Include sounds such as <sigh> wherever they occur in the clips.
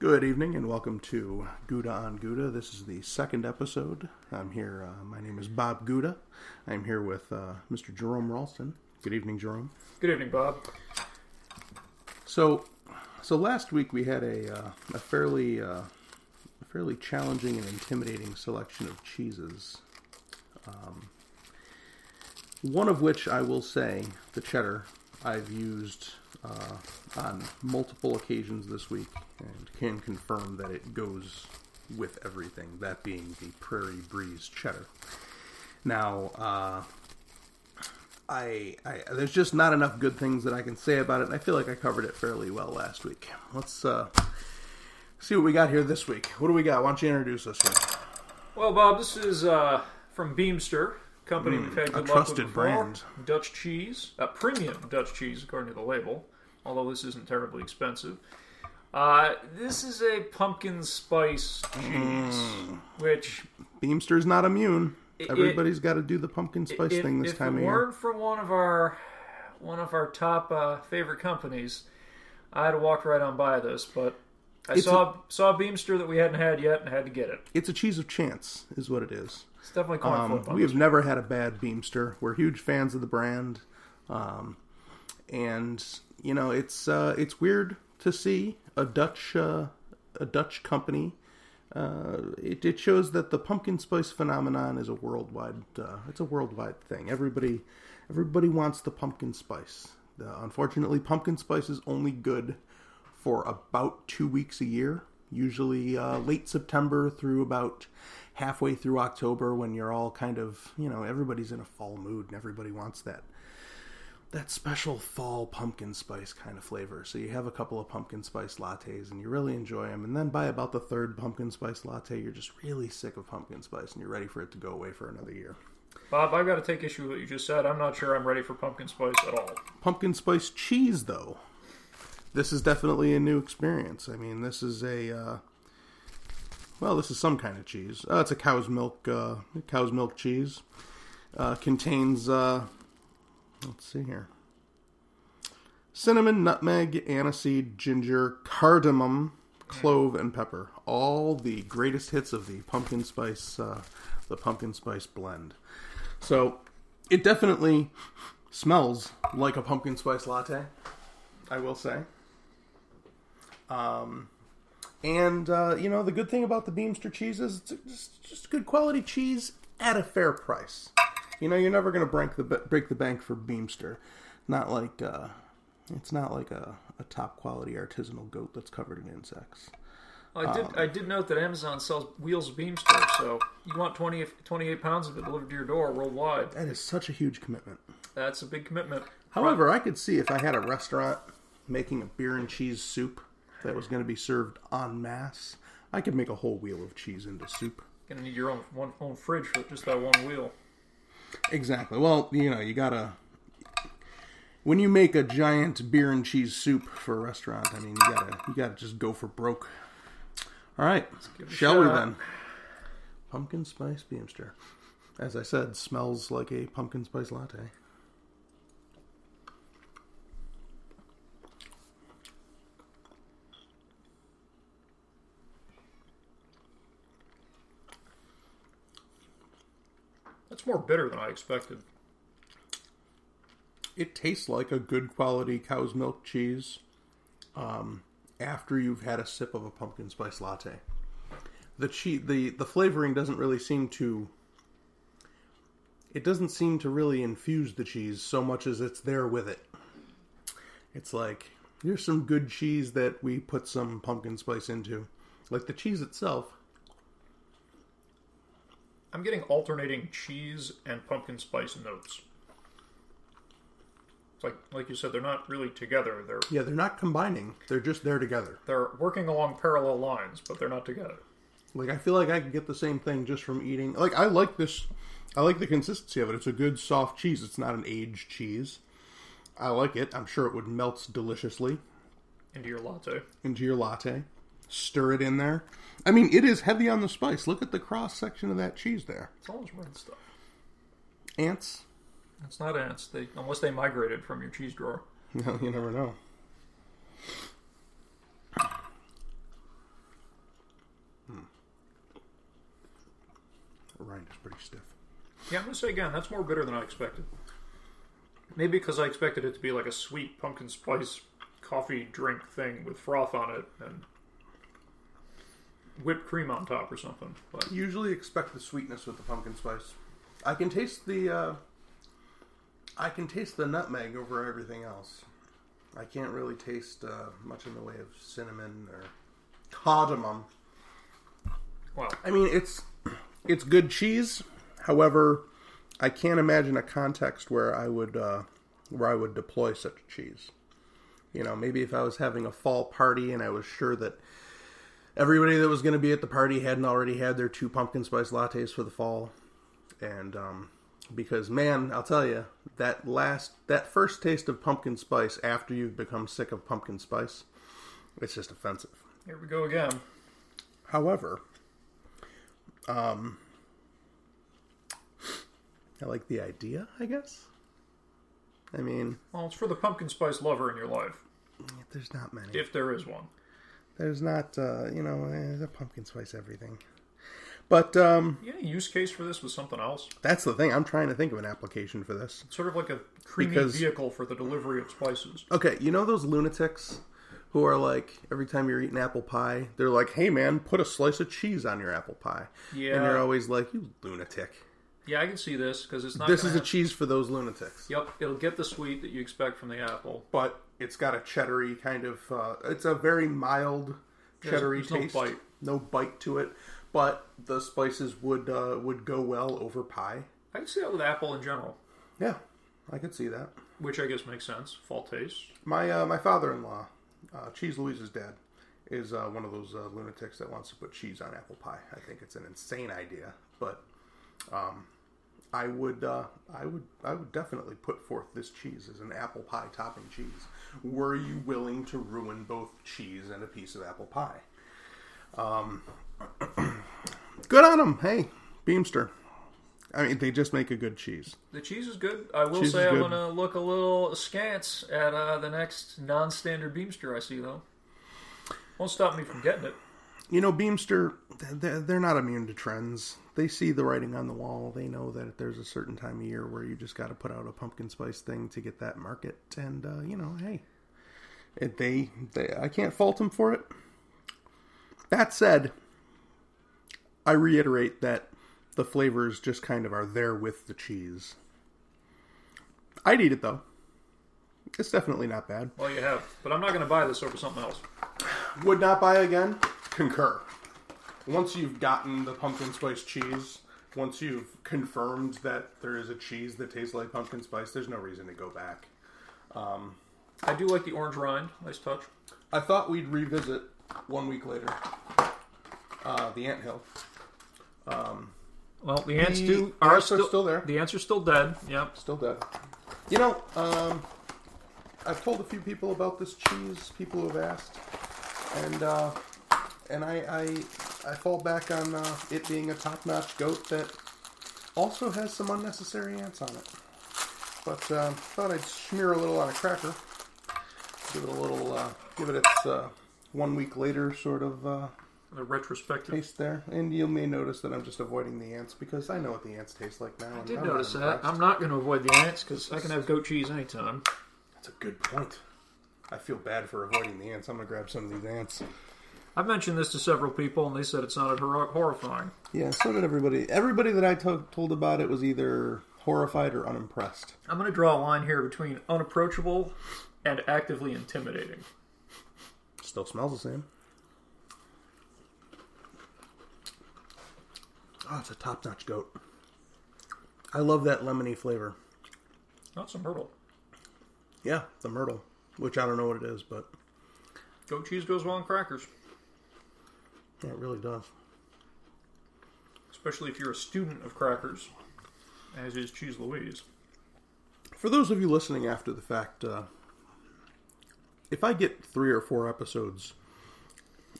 Good evening and welcome to Gouda on Gouda. This is the second episode. I'm here. Uh, my name is Bob Gouda. I'm here with uh, Mr. Jerome Ralston. Good evening, Jerome. Good evening, Bob. So, so last week we had a uh, a fairly uh, a fairly challenging and intimidating selection of cheeses. Um, one of which I will say, the cheddar, I've used uh, on multiple occasions this week and can confirm that it goes with everything. That being the Prairie Breeze cheddar. Now, uh, I, I there's just not enough good things that I can say about it, and I feel like I covered it fairly well last week. Let's uh, see what we got here this week. What do we got? Why don't you introduce us here? Well, Bob, this is uh, from Beemster company. we've had Hmm, a good luck with trusted before. brand. Dutch cheese, uh, premium Dutch cheese, according to the label. Although this isn't terribly expensive. Uh, this is a pumpkin spice cheese, Hmm. which Beemster's not immune. It- Everybody's got to do the pumpkin spice if, thing this time it of year. If it weren't for one of our one of our top uh, favorite companies, I'd have walked right on by this. But I It's saw saw a Beemster that we hadn't had yet, and had to get it. It's a cheese of chance, is what it is. It's definitely Um, we have never had a bad Beemster. We're huge fans of the brand, um, and you know it's uh, it's weird to see a Dutch uh, a Dutch company. Uh, it, it shows that the pumpkin spice phenomenon is a worldwide uh, it's a worldwide thing. Everybody everybody wants the pumpkin spice. Unfortunately, pumpkin spice is only good for about two weeks a year, usually uh, late September through about halfway through October when you're all kind of, you know, everybody's in a fall mood and everybody wants that that special fall pumpkin spice kind of flavor. So you have a couple of pumpkin spice lattes and you really enjoy them. And then by about the third pumpkin spice latte, you're just really sick of pumpkin spice and you're ready for it to go away for another year. Bob, I've got to take issue with what you just said. I'm not sure I'm ready for pumpkin spice at all. pumpkin spice cheese though this is definitely a new experience. I mean this is a uh, well this is some kind of cheese. Uh, it's a cow's milk uh, cow's milk cheese. Uh, contains uh, let's see here. Cinnamon nutmeg aniseed ginger cardamom clove and pepper. All the greatest hits of the pumpkin spice uh, the pumpkin spice blend. So it definitely smells like a pumpkin spice latte. I will say. Um, and uh, you know the good thing about the Beemster cheese is it's just, just good quality cheese at a fair price. You know you're never going to break the break the bank for Beemster. Not like uh, it's not like a, a top quality artisanal goat that's covered in insects. I did I did note that Amazon sells Wheels of Beemster, so you want 20, 28 pounds of it delivered to your door worldwide. That is such a huge commitment. That's a big commitment. However, I could see if I had a restaurant making a beer and cheese soup that was going to be served en masse, I could make a whole wheel of cheese into soup. Gonna need your own one own fridge for just that one wheel. Exactly. Well, you know, you gotta. When you make a giant beer and cheese soup for a restaurant, I mean, you gotta you gotta just go for broke. All right, give it a shall we then? Pumpkin spice Beemster, as I said, smells like a pumpkin spice latte. That's more bitter than I expected. it tastes like a good quality cow's milk cheese um, after you've had a sip of a pumpkin spice latte. The cheese, the the flavoring doesn't really seem to. It doesn't seem to really infuse the cheese so much as it's there with it. It's like here's some good cheese that we put some pumpkin spice into, like the cheese itself. I'm getting alternating cheese and pumpkin spice notes. It's like like you said, they're not really together. They're Yeah, they're not combining; they're just there together. they're working along parallel lines, but they're not together. Like I feel like I could get the same thing just from eating. Like I like this. I like the consistency of it. It's a good soft cheese. It's not an aged cheese. I like it. I'm sure it would melt deliciously Into your latte. into your latte stir it in there. I mean, it is heavy on the spice. Look at the cross section of that cheese there. It's all this red stuff. Ants? It's not ants. They unless they migrated from your cheese drawer. <laughs> No, you never know. Hmm. Rind is pretty stiff. Yeah, I'm gonna say again, that's more bitter than I expected. Maybe because I expected it to be like a sweet pumpkin spice coffee drink thing with froth on it, and whipped cream on top or something. But Usually expect the sweetness with the pumpkin spice. I can taste the uh, I can taste the nutmeg over everything else. I can't really taste uh, much in the way of cinnamon or cardamom. well, I mean, it's it's good cheese. However, I can't imagine a context where I would uh, where I would deploy such cheese. You know, maybe if I was having a fall party and I was sure that everybody that was going to be at the party hadn't already had their two pumpkin spice lattes for the fall, and um, because man, I'll tell you that last that first taste of pumpkin spice after you've become sick of pumpkin spice, it's just offensive. here we go again. However, um, I like the idea. I guess. I mean, Well, it's for the pumpkin spice lover in your life, there's not many. if there is one. There's not, uh, you know, eh, the pumpkin spice everything. But um, You got a use case for this with something else? that's the thing. I'm trying to think of an application for this. Sort of like a creamy Because- vehicle for the delivery of spices. Okay, you know those lunatics who are like every time you're eating apple pie, they're like, "Hey man, put a slice of cheese on your apple pie," Yeah. and you're always like, "You lunatic." Yeah, I can see this because it's not. This gonna is a cheese for those lunatics. Yep, it'll get the sweet that you expect from the apple. but it's got a cheddary kind of. Uh, it's a very mild cheddary there's no taste. bite. No bite to it, but the spices would uh, would go well over pie. I can see that with apple in general, Yeah, I could see that. which I guess makes sense. Fall taste. My uh, my father-in-law, uh, Cheese Louise's dad, is uh, one of those uh, lunatics that wants to put cheese on apple pie. I think it's an insane idea, but um, I would uh, I would I would definitely put forth this cheese as an apple pie topping cheese. Were you willing to ruin both cheese and a piece of apple pie? Um, <clears throat> good on them. Hey, Beemster. I mean, they just make a good cheese. The cheese is good. I will Cheese say I'm going to look a little askance at uh, the next non-standard Beemster I see, though. Won't stop me from getting it. you know, Beemster, they're, they're not immune to trends. They see the writing on the wall. They know that there's a certain time of year where you just got to put out a pumpkin spice thing to get that market. And uh, you know, hey, it, they, they, I can't fault them for it. That said, I reiterate that the flavors just kind of are there with the cheese. I'd eat it though. It's definitely not bad. Well, you have, but I'm not going to buy this over something else. Would not buy again. Concur. Once you've gotten the pumpkin spice cheese, once you've confirmed that there is a cheese that tastes like pumpkin spice, there's no reason to go back. I do like the orange rind. Nice touch. I thought we'd revisit one week later uh, the Ant Hill. Well, the ants The do are ants are still, still there. The ants are still dead. Yep. Still dead. You know, um, I've told a few people about this cheese. People who have asked, and uh, and I, I I fall back on uh, it being a top-notch goat that also has some unnecessary ants on it. But uh, thought I'd smear a little on a cracker, give it a little, uh, give it its uh, one week later sort of uh, The retrospective. taste there. And you may notice that I'm just avoiding the ants because I know what the ants taste like now. I did I'm notice that. I'm not going to avoid the ants because I can have goat cheese anytime. That's a good point. I feel bad for avoiding the ants. I'm gonna grab some of these ants. I've mentioned this to several people, and they said it sounded hor- horrifying. Yeah, so did everybody. Everybody that I to- told about it was either horrified or unimpressed. I'm going to draw a line here between unapproachable and actively intimidating. Still smells the same. Oh, it's a top-notch goat. I love that lemony flavor. Not some myrtle. Yeah, the myrtle, which I don't know what it is, but Goat cheese goes well on crackers, yeah, it really does. especially if you're a student of crackers, as is Cheese Louise. For those of you listening after the fact, uh, if I get three or four episodes,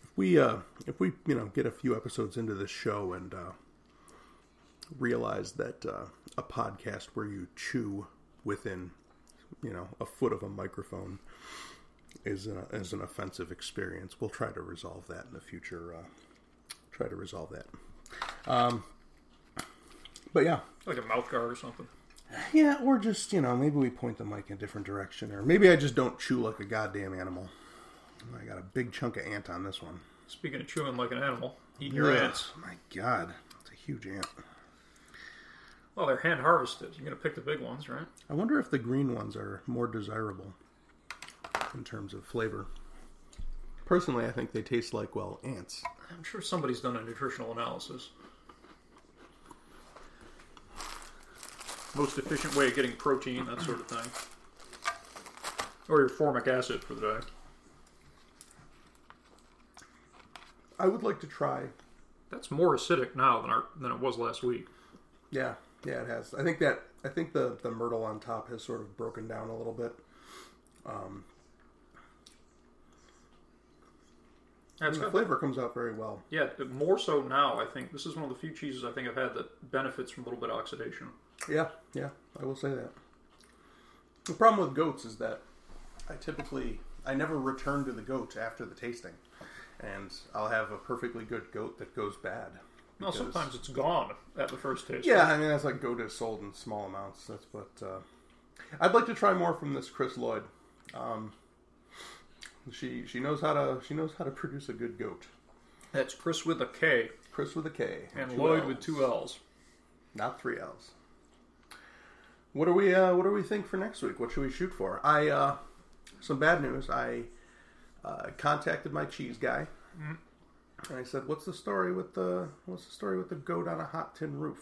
if we uh, if we you know get a few episodes into this show and uh, realize that uh, a podcast where you chew within you know a foot of a microphone is an, is an offensive experience, we'll try to resolve that in the future. Uh, try to resolve that. Um, But yeah, Like a mouth guard or something. yeah, or just you know maybe we point the mic in a different direction, or maybe I just don't chew like a goddamn animal. I got a big chunk of ant on this one. Speaking of chewing like an animal, eating your ants. My God, it's a huge ant. Well, they're hand harvested. You're going to pick the big ones, right? I wonder if the green ones are more desirable in terms of flavor. Personally, I think they taste like well ants. I'm sure somebody's done a nutritional analysis. Most efficient way of getting protein, that sort of thing. Or your formic acid for the day. I would like to try. That's more acidic now than our than it was last week. Yeah, yeah, it has. I think that I think the the myrtle on top has sort of broken down a little bit. Um, That's and the flavor comes out very well. yeah, more so now. I think this is one of the few cheeses I think I've had that benefits from a little bit of oxidation. Yeah, yeah, I will say that. The problem with goats is that I typically I never return to the goat after the tasting, and I'll have a perfectly good goat that goes bad. Because- sometimes it's gone at the first taste. Yeah, I mean that's like goat is sold in small amounts. That's what uh, I'd like to try more from this Kris Lloyd. Um, she she knows how to she knows how to produce a good goat. That's Chris with a K Chris with a K and Lloyd Ls. with two L's. not three L's. What do we uh, What do we think for next week? What should we shoot for? I uh, some bad news. I uh, contacted my cheese guy, and I said, "What's the story with the What's the story with the goat on a hot tin roof?"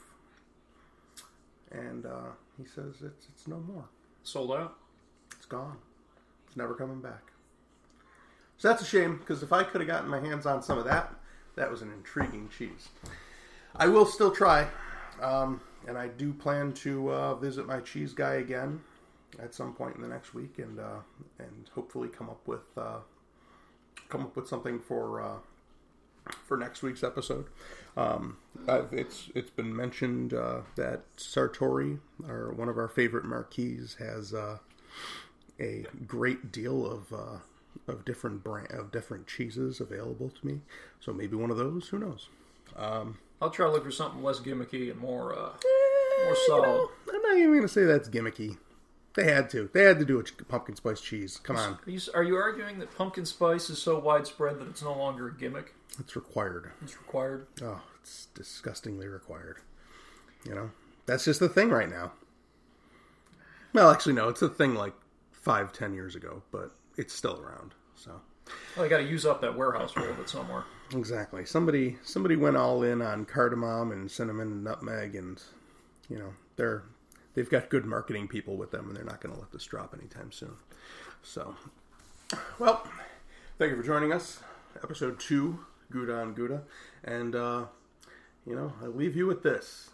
And uh, he says, "It's it's no more. Sold out. It's gone. It's never coming back." So that's a shame because if I could have gotten my hands on some of that, that was an intriguing cheese. I will still try, um, and I do plan to uh, visit my cheese guy again at some point in the next week, and uh, and hopefully come up with uh, come up with something for uh, for next week's episode. Um, it's it's been mentioned uh, that Sartori, our one of our favorite marquees, has uh, a great deal of of different brand of different cheeses available to me. So maybe one of those. Who knows? I'll try to look for something less gimmicky and more uh, Eh, more you solid. know, I'm not even going to say that's gimmicky. They had to. They had to do a ch- pumpkin spice cheese. Come on, Are you, are you arguing that pumpkin spice is so widespread that it's no longer a gimmick? it's required. It's required. Oh, it's disgustingly required. You know, that's just the thing right now. Well, actually, no, it's a thing like five, ten years ago, but it's still around. So Well, they got to use up that warehouse a little bit somewhere. exactly, somebody somebody went all in on cardamom and cinnamon and nutmeg, and you know they're they've got good marketing people with them, and they're not going to let this drop anytime soon. So, well, thank you for joining us, episode two, Gouda on Gouda, and uh, you know I leave you with this: